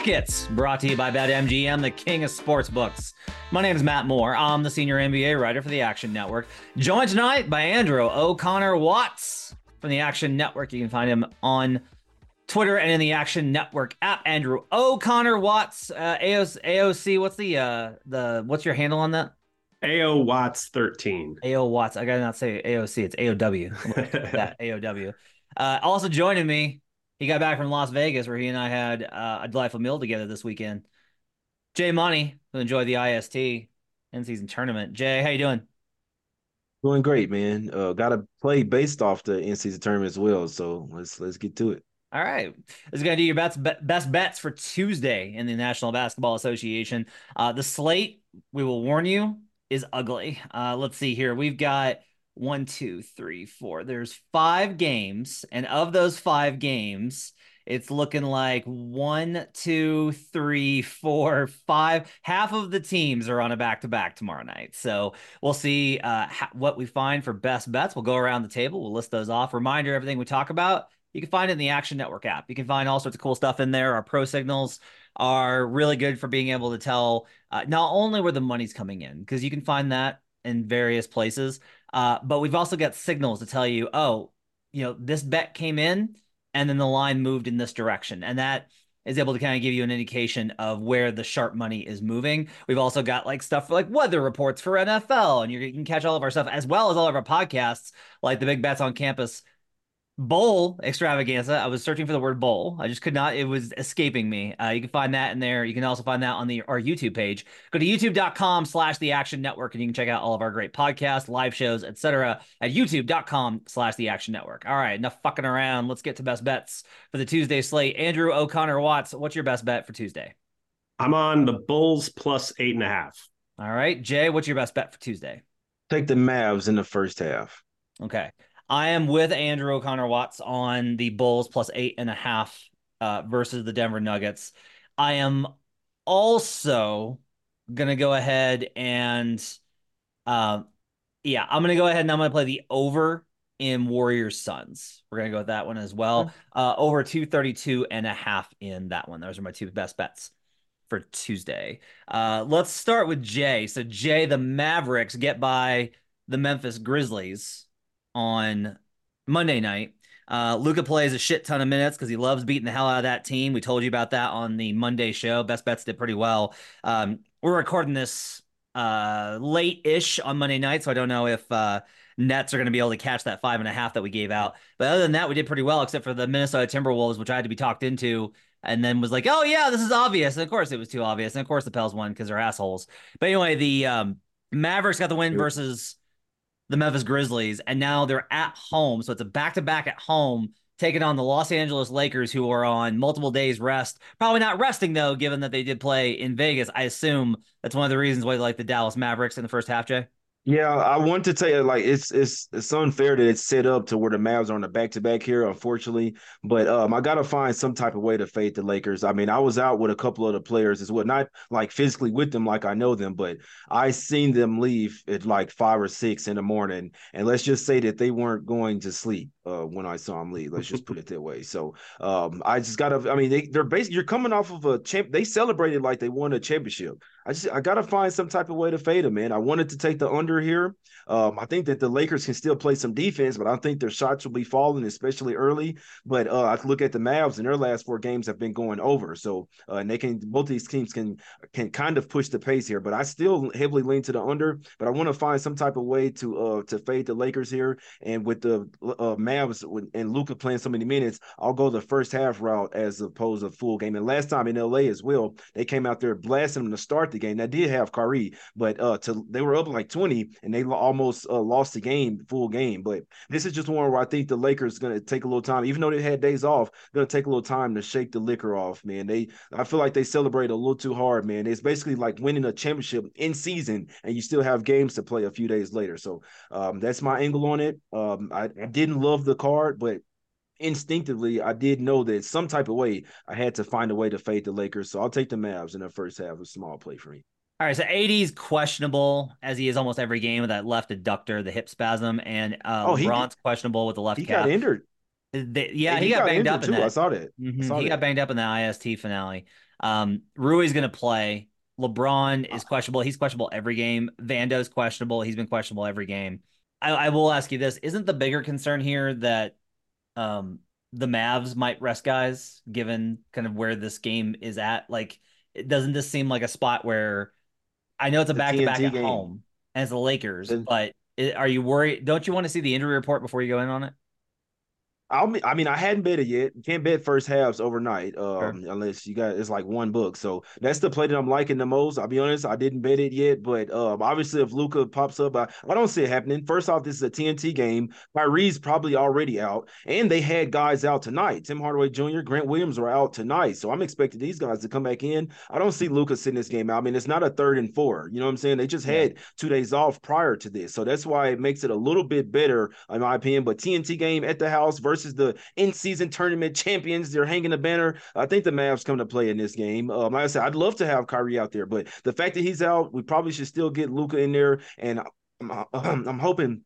Buckets, brought to you by BetMGM, the king of sports books. My name is Matt Moore. I'm the senior NBA writer for the Action Network. Joined tonight by Andrew O'Connor Watts from the Action Network. You can find him on Twitter and in the Action Network app. Andrew O'Connor Watts, uh, AOC, AOC. What's the uh, the what's your handle on that? AO Watts 13. AO Watts. I gotta not say AOC. It's AOW. that AOW. Uh, also joining me, he got back from Las Vegas where he and I had uh, a delightful meal together this weekend. Jay Money, who enjoyed the IST in season tournament. Jay, how you doing? Doing great, man. Uh, got to play based off the in-season tournament as well. So let's let's get to it. All right, this is gonna do your best best bets for Tuesday in the National Basketball Association. Uh, the slate, we will warn you, is ugly. Uh, let's see here. We've got one, two, three, four. There's five games, and of those five games, it's looking like one, two, three, four, five. Half of the teams are on a back to back tomorrow night. So we'll see uh, ha- what we find for best bets. We'll go around the table. We'll list those off. Reminder everything we talk about, you can find it in the Action Network app. You can find all sorts of cool stuff in there. Our pro signals are really good for being able to tell uh, not only where the money's coming in, because you can find that in various places, uh, but we've also got signals to tell you, oh, you know, this bet came in and then the line moved in this direction. And that is able to kind of give you an indication of where the sharp money is moving. We've also got like stuff for like weather reports for NFL, and you can catch all of our stuff as well as all of our podcasts, like the Big Bets on Campus bowl extravaganza. I was searching for the word bowl. I just could not, it was escaping me. Uh, you can find that in there. You can also find that on the our YouTube page. Go to youtube.com slash the action network and you can check out all of our great podcasts, live shows, etc. at youtube.com slash the action network. All right, enough fucking around. Let's get to best bets for the Tuesday slate. Andrew O'Connor Watts, what's your best bet for Tuesday? I'm on the Bulls plus eight and a half. All right. Jay, what's your best bet for Tuesday? Take the Mavs in the first half. Okay. I am with Andrew O'Connor Watts on the Bulls plus eight and a half uh, versus the Denver Nuggets. I am also gonna go ahead and, uh, yeah, I'm gonna go ahead and I'm gonna play the over in Warriors Suns. We're gonna go with that one as well. Uh, over 232 and a half in that one. Those are my two best bets for Tuesday. Uh, let's start with Jay. So Jay, the Mavericks get by the Memphis Grizzlies on Monday night. Uh, Luka plays a shit ton of minutes because he loves beating the hell out of that team. We told you about that on the Monday show. Best bets did pretty well. Um, we're recording this uh, late ish on Monday night, so I don't know if uh, Nets are going to be able to catch that five and a half that we gave out. But other than that, we did pretty well, except for the Minnesota Timberwolves, which I had to be talked into. And then was like, oh yeah, this is obvious. And of course, it was too obvious. And of course, the Pels won because they're assholes. But anyway, the um, Mavericks got the win versus the Memphis Grizzlies, and now they're at home. So it's a back to back at home, taking on the Los Angeles Lakers, who are on multiple days rest. Probably not resting though, given that they did play in Vegas. I assume that's one of the reasons why they like the Dallas Mavericks in the first half, Jay. Yeah, I want to tell you, like it's it's it's unfair that it's set up to where the Mavs are on the back to back here, unfortunately. But um, I gotta find some type of way to fade the Lakers. I mean, I was out with a couple of the players as well, not like physically with them like I know them, but I seen them leave at like five or six in the morning, and let's just say that they weren't going to sleep uh, when I saw them leave. Let's just put it that way. So um, I just gotta. I mean, they they're basically you're coming off of a champ. They celebrated like they won a championship. I just I gotta find some type of way to fade them, man. I wanted to take the under here. Um, I think that the Lakers can still play some defense, but I think their shots will be falling, especially early. But uh, I look at the Mavs and their last four games have been going over. So uh, and they can both these teams can can kind of push the pace here. But I still heavily lean to the under. But I want to find some type of way to uh to fade the Lakers here. And with the uh, Mavs and Luka playing so many minutes, I'll go the first half route as opposed to full game. And last time in LA as well, they came out there blasting them to start start the game. That did have Kyrie, but uh, to they were up like 20 and they almost uh, lost the game, full game. But this is just one where I think the Lakers going to take a little time, even though they had days off, going to take a little time to shake the liquor off, man. They, I feel like they celebrate a little too hard, man. It's basically like winning a championship in season, and you still have games to play a few days later. So um, that's my angle on it. Um, I, I didn't love the card, but instinctively, I did know that some type of way I had to find a way to fade the Lakers. So I'll take the Mavs in the first half. A small play for me. All right, so AD's questionable as he is almost every game with that left adductor, the hip spasm, and uh, oh, LeBron's he, questionable with the left. He calf. got injured. They, yeah, he, he, got, got banged up in that. I saw that. Mm-hmm. I saw he that. got banged up in the IST finale. Um, Rui's going to play. LeBron is questionable. He's questionable every game. Vando's questionable. He's been questionable every game. I, I will ask you this: Isn't the bigger concern here that um, the Mavs might rest guys, given kind of where this game is at? Like, it doesn't this seem like a spot where I know it's a back to back at game. home as the Lakers, the, but are you worried? Don't you want to see the injury report before you go in on it? I'll, I mean, I hadn't bet it yet. Can't bet first halves overnight, um, sure. unless you got it's like one book. So that's the play that I'm liking the most. I'll be honest, I didn't bet it yet, but um, obviously if Luka pops up, I, I don't see it happening. First off, this is a TNT game. Kyrie's probably already out, and they had guys out tonight. Tim Hardaway Jr., Grant Williams were out tonight, so I'm expecting these guys to come back in. I don't see Luka sitting this game out. I mean, it's not a third and four. You know what I'm saying? They just had two days off prior to this, so that's why it makes it a little bit better in my opinion. But TNT game at the house versus the in season tournament champions. They're hanging a banner. I think the Mavs come to play in this game. Um, like I said, I'd love to have Kyrie out there, but the fact that he's out, we probably should still get Luka in there. And I'm, I'm hoping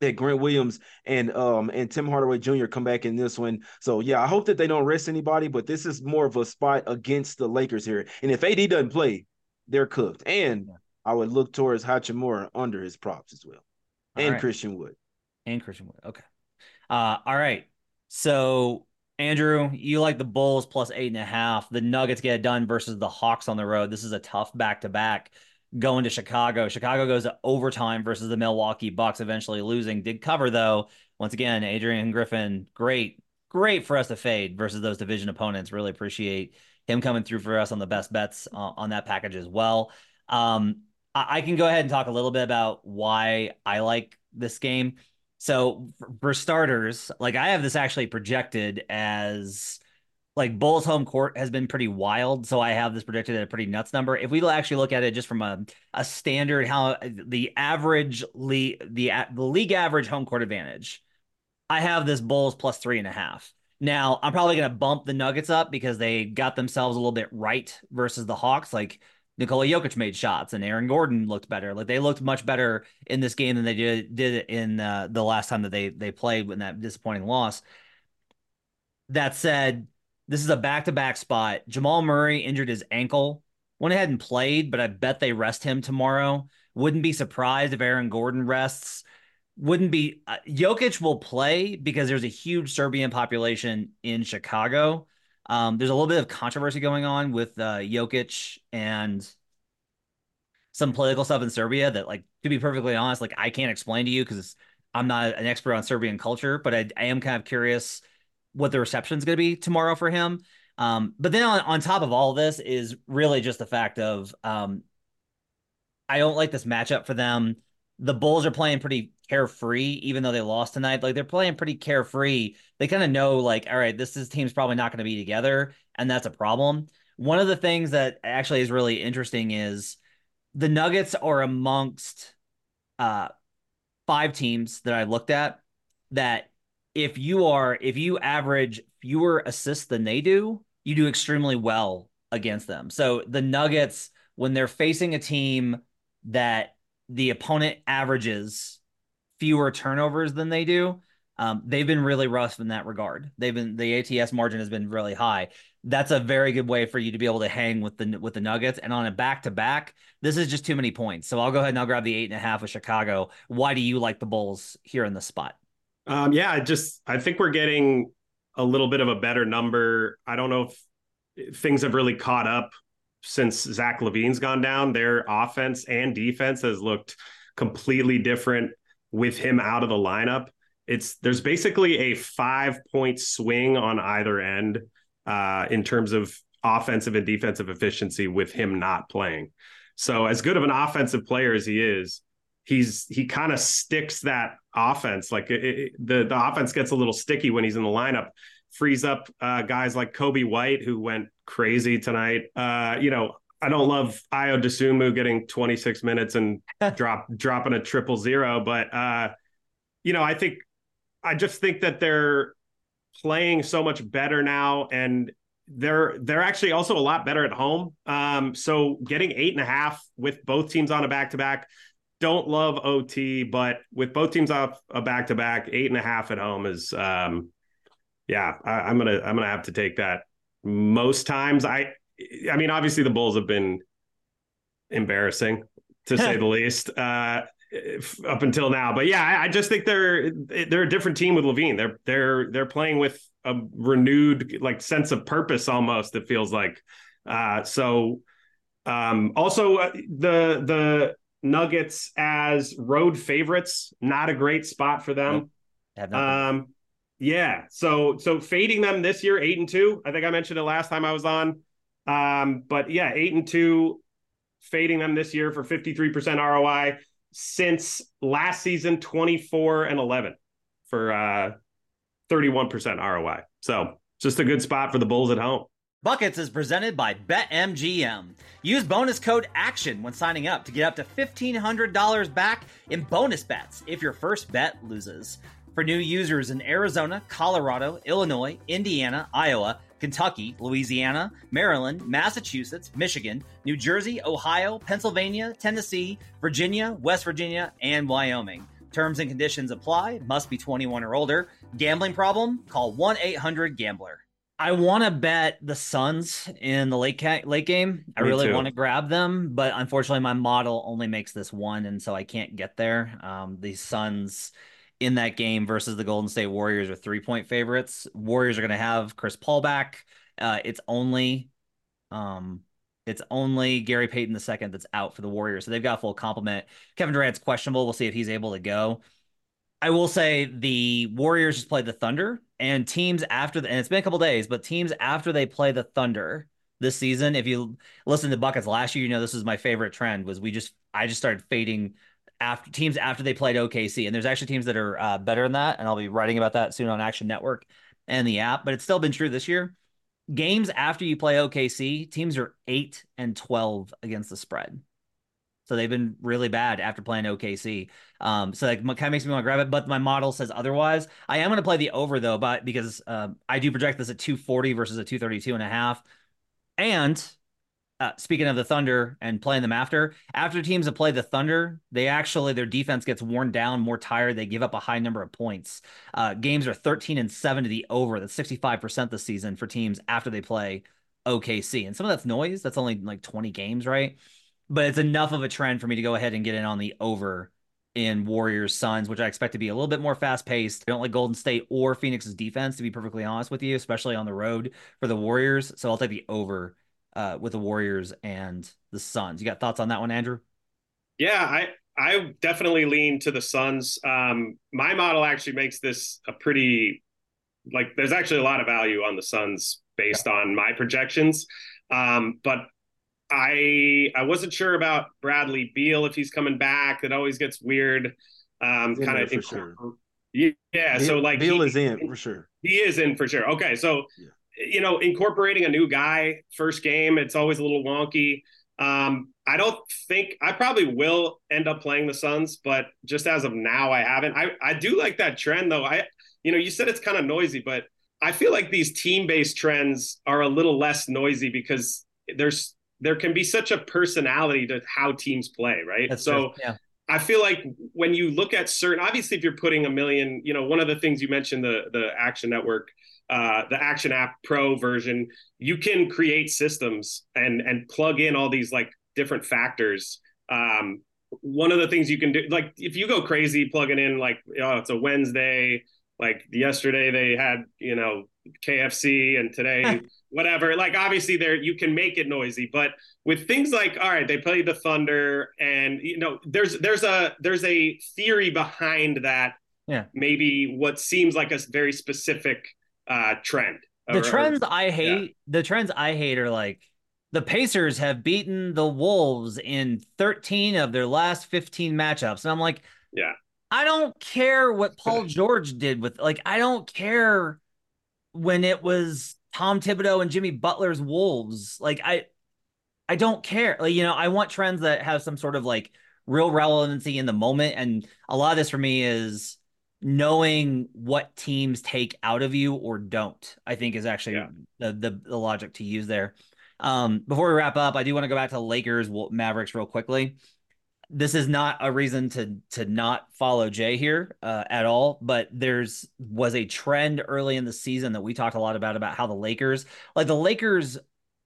that Grant Williams and um and Tim Hardaway Jr. come back in this one. So yeah, I hope that they don't rest anybody, but this is more of a spot against the Lakers here. And if AD doesn't play, they're cooked. And I would look towards Hachimura under his props as well. All and right. Christian Wood. And Christian Wood. Okay. Uh all right. So, Andrew, you like the Bulls plus eight and a half. The Nuggets get it done versus the Hawks on the road. This is a tough back to back going to Chicago. Chicago goes to overtime versus the Milwaukee Bucks, eventually losing. Did cover, though. Once again, Adrian Griffin, great, great for us to fade versus those division opponents. Really appreciate him coming through for us on the best bets uh, on that package as well. Um, I, I can go ahead and talk a little bit about why I like this game. So for starters, like I have this actually projected as like Bulls home court has been pretty wild. So I have this projected at a pretty nuts number. If we actually look at it just from a, a standard, how the average league, the, the league average home court advantage, I have this Bulls plus three and a half. Now I'm probably going to bump the Nuggets up because they got themselves a little bit right versus the Hawks. Like Nikola Jokic made shots and Aaron Gordon looked better. Like they looked much better in this game than they did did in uh, the last time that they they played in that disappointing loss. That said, this is a back to back spot. Jamal Murray injured his ankle. Went ahead and played, but I bet they rest him tomorrow. Wouldn't be surprised if Aaron Gordon rests. Wouldn't be uh, Jokic will play because there's a huge Serbian population in Chicago. Um, there's a little bit of controversy going on with uh, Jokic and some political stuff in Serbia that, like, to be perfectly honest, like I can't explain to you because I'm not an expert on Serbian culture, but I, I am kind of curious what the reception is going to be tomorrow for him. Um, but then on, on top of all of this is really just the fact of um, I don't like this matchup for them. The Bulls are playing pretty carefree, even though they lost tonight. Like they're playing pretty carefree. They kind of know, like, all right, this, this team's probably not going to be together, and that's a problem. One of the things that actually is really interesting is the Nuggets are amongst uh, five teams that I looked at that if you are if you average fewer assists than they do, you do extremely well against them. So the Nuggets, when they're facing a team that the opponent averages fewer turnovers than they do. Um, they've been really rough in that regard. They've been the ATS margin has been really high. That's a very good way for you to be able to hang with the with the Nuggets. And on a back to back, this is just too many points. So I'll go ahead and I'll grab the eight and a half with Chicago. Why do you like the Bulls here in the spot? Um, yeah, I just I think we're getting a little bit of a better number. I don't know if things have really caught up since Zach LaVine's gone down. Their offense and defense has looked completely different with him out of the lineup. It's there's basically a five point swing on either end uh, in terms of offensive and defensive efficiency with him not playing. So as good of an offensive player as he is, he's he kind of sticks that offense. Like it, it, the the offense gets a little sticky when he's in the lineup. Frees up uh, guys like Coby White who went crazy tonight. Uh, you know, I don't love Ayo Dosunmu getting 26 minutes and drop dropping a triple zero, but uh, you know, I think I just think that they're playing so much better now, and they're they're actually also a lot better at home. Um, so getting eight and a half with both teams on a back to back. Don't love OT, but with both teams off a back to back, eight and a half at home is um, yeah, I, am gonna I'm gonna have to take that most times. I I mean, obviously the Bulls have been embarrassing to say the least uh, up until now. But yeah, I, I, just think they're they're a different team with LaVine. They're they're they're playing with a renewed like sense of purpose almost. It feels like uh, so. Um, also, uh, the the Nuggets as road favorites, not a great spot for them. Um, yeah, so so fading them this year, eight and two. I think I mentioned it last time I was on. Um, but yeah, eight and two, fading them this year for 53% ROI since last season, 24 and 11 for uh 31% ROI. So just a good spot for the Bulls at home. Buckets is presented by BetMGM. Use bonus code ACTION when signing up to get up to $1,500 back in bonus bets if your first bet loses. For new users in Arizona, Colorado, Illinois, Indiana, Iowa, Kentucky, Louisiana, Maryland, Massachusetts, Michigan, New Jersey, Ohio, Pennsylvania, Tennessee, Virginia, West Virginia, and Wyoming. Terms and conditions apply. Must be 21 or older. Gambling problem? Call 1 800 Gambler. I want to bet the Suns in the late ca- late game. I Me really want to grab them, but unfortunately, my model only makes this one, and so I can't get there. Um, the Suns in that game versus the Golden State Warriors are three point favorites. Warriors are going to have Chris Paul back. Uh, it's only, um, it's only Gary Payton second that's out for the Warriors, so they've got full complement. Kevin Durant's questionable. We'll see if he's able to go. I will say the Warriors just played the Thunder, and teams after the, and it's been a couple days, but teams after they play the Thunder this season, if you listen to Buckets last year, you know this is my favorite trend was we just I just started fading after teams after they played OKC. And there's actually teams that are uh, better than that. And I'll be writing about that soon on Action Network and the app. But it's still been true this year. Games after you play OKC, teams are eight and 12 against the spread. So they've been really bad after playing OKC. Um, so that kind of makes me want to grab it, but my model says otherwise. I am going to play the over though, but because uh, I do project this at 240 versus a 232 and a half. And uh, speaking of the Thunder and playing them after, after teams have played the Thunder, they actually their defense gets worn down, more tired. They give up a high number of points. Uh, games are 13 and seven to the over. That's 65 percent this season for teams after they play OKC. And some of that's noise. That's only like 20 games, right? But it's enough of a trend for me to go ahead and get in on the over in Warriors Suns, which I expect to be a little bit more fast paced. I don't like Golden State or Phoenix's defense, to be perfectly honest with you, especially on the road for the Warriors. So I'll take the over uh, with the Warriors and the Suns. You got thoughts on that one, Andrew? Yeah, I I definitely lean to the Suns. Um, my model actually makes this a pretty like. There's actually a lot of value on the Suns based on my projections, um, but I I wasn't sure about Bradley Beal if he's coming back. It always gets weird. Um, kind of sure. Yeah, so like Beal he, is in for sure. He is in for sure. Okay, so yeah you know, incorporating a new guy first game, it's always a little wonky. Um, I don't think I probably will end up playing the Suns, but just as of now, I haven't. I, I do like that trend though. I, you know, you said it's kind of noisy, but I feel like these team based trends are a little less noisy because there's there can be such a personality to how teams play, right? That's so yeah. I feel like when you look at certain, obviously, if you're putting a million, you know, one of the things you mentioned the the Action Network uh, the Action App Pro version, you can create systems and and plug in all these like different factors. Um, one of the things you can do, like if you go crazy plugging in, like oh, it's a Wednesday, like yesterday they had you know KFC and today whatever. Like obviously there you can make it noisy, but with things like all right, they played the Thunder, and you know there's there's a there's a theory behind that. Yeah, maybe what seems like a very specific uh, trend. The or, trends I hate, yeah. the trends I hate are like the Pacers have beaten the Wolves in 13 of their last 15 matchups. And I'm like, yeah, I don't care what Paul George did with, like, I don't care when it was Tom Thibodeau and Jimmy Butler's Wolves. Like, I, I don't care. Like, you know, I want trends that have some sort of like real relevancy in the moment. And a lot of this for me is knowing what teams take out of you or don't, I think is actually yeah. the, the, the logic to use there. Um, before we wrap up, I do want to go back to Lakers Mavericks real quickly. This is not a reason to to not follow Jay here uh, at all, but there's was a trend early in the season that we talked a lot about about how the Lakers, like the Lakers,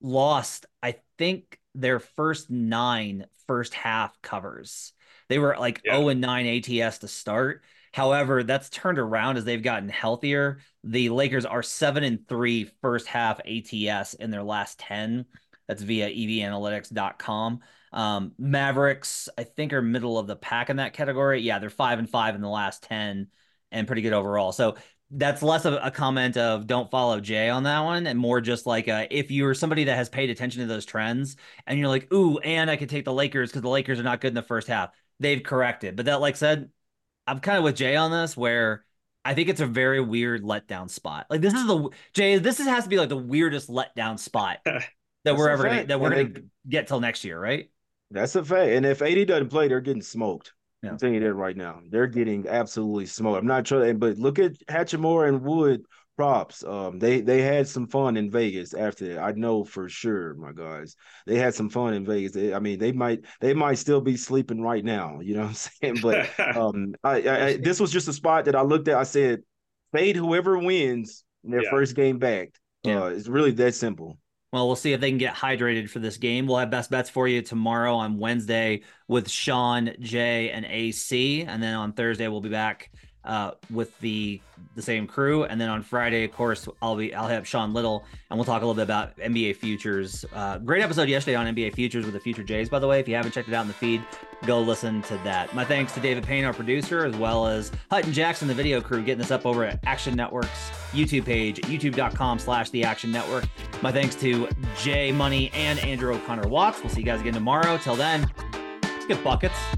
lost. I think their first nine first half covers. They were like yeah. 0 and 9 ATS to start. However, that's turned around as they've gotten healthier. The Lakers are 7 and three first half ATS in their last 10. That's via evanalytics.com. Um, Mavericks, I think, are middle of the pack in that category. Yeah, they're 5 and 5 in the last 10 and pretty good overall. So that's less of a comment of don't follow Jay on that one, and more just like uh, if you're somebody that has paid attention to those trends and you're like, ooh, and I could take the Lakers because the Lakers are not good in the first half. They've corrected, but that like said, I'm kind of with Jay on this where I think it's a very weird letdown spot. Like this is the Jay. This is, has to be like the weirdest letdown spot that we're ever gonna, that we're gonna get till next year, right? That's a fact. And if AD doesn't play, they're getting smoked. Yeah. I'm telling you that right now. They're getting absolutely smoked. I'm not trying, but look at Hachimura and Wood props. Um, they they had some fun in Vegas after that. I know for sure, my guys. They had some fun in Vegas. They, I mean, they might they might still be sleeping right now. You know what I'm saying? But um, I, I, this was just a spot that I looked at. I said, fade whoever wins in their yeah. first game back. Yeah. Uh, it's really that simple. Well, we'll see if they can get hydrated for this game. We'll have best bets for you tomorrow on Wednesday with Sean, Jay, and AC. And then on Thursday, we'll be back uh, with the the same crew. And then on Friday, of course, I'll be I'll have Sean Little, and we'll talk a little bit about NBA futures. Uh, great episode yesterday on NBA futures with the Future Jays, by the way. If you haven't checked it out in the feed, go listen to that. My thanks to David Payne, our producer, as well as Hutton Jackson, the video crew, getting this up over at Action Network's YouTube page, youtube.com slash the Action Network. My thanks to Jay Money and Andrew O'Connor Watts. We'll see you guys again tomorrow. Till then, get buckets.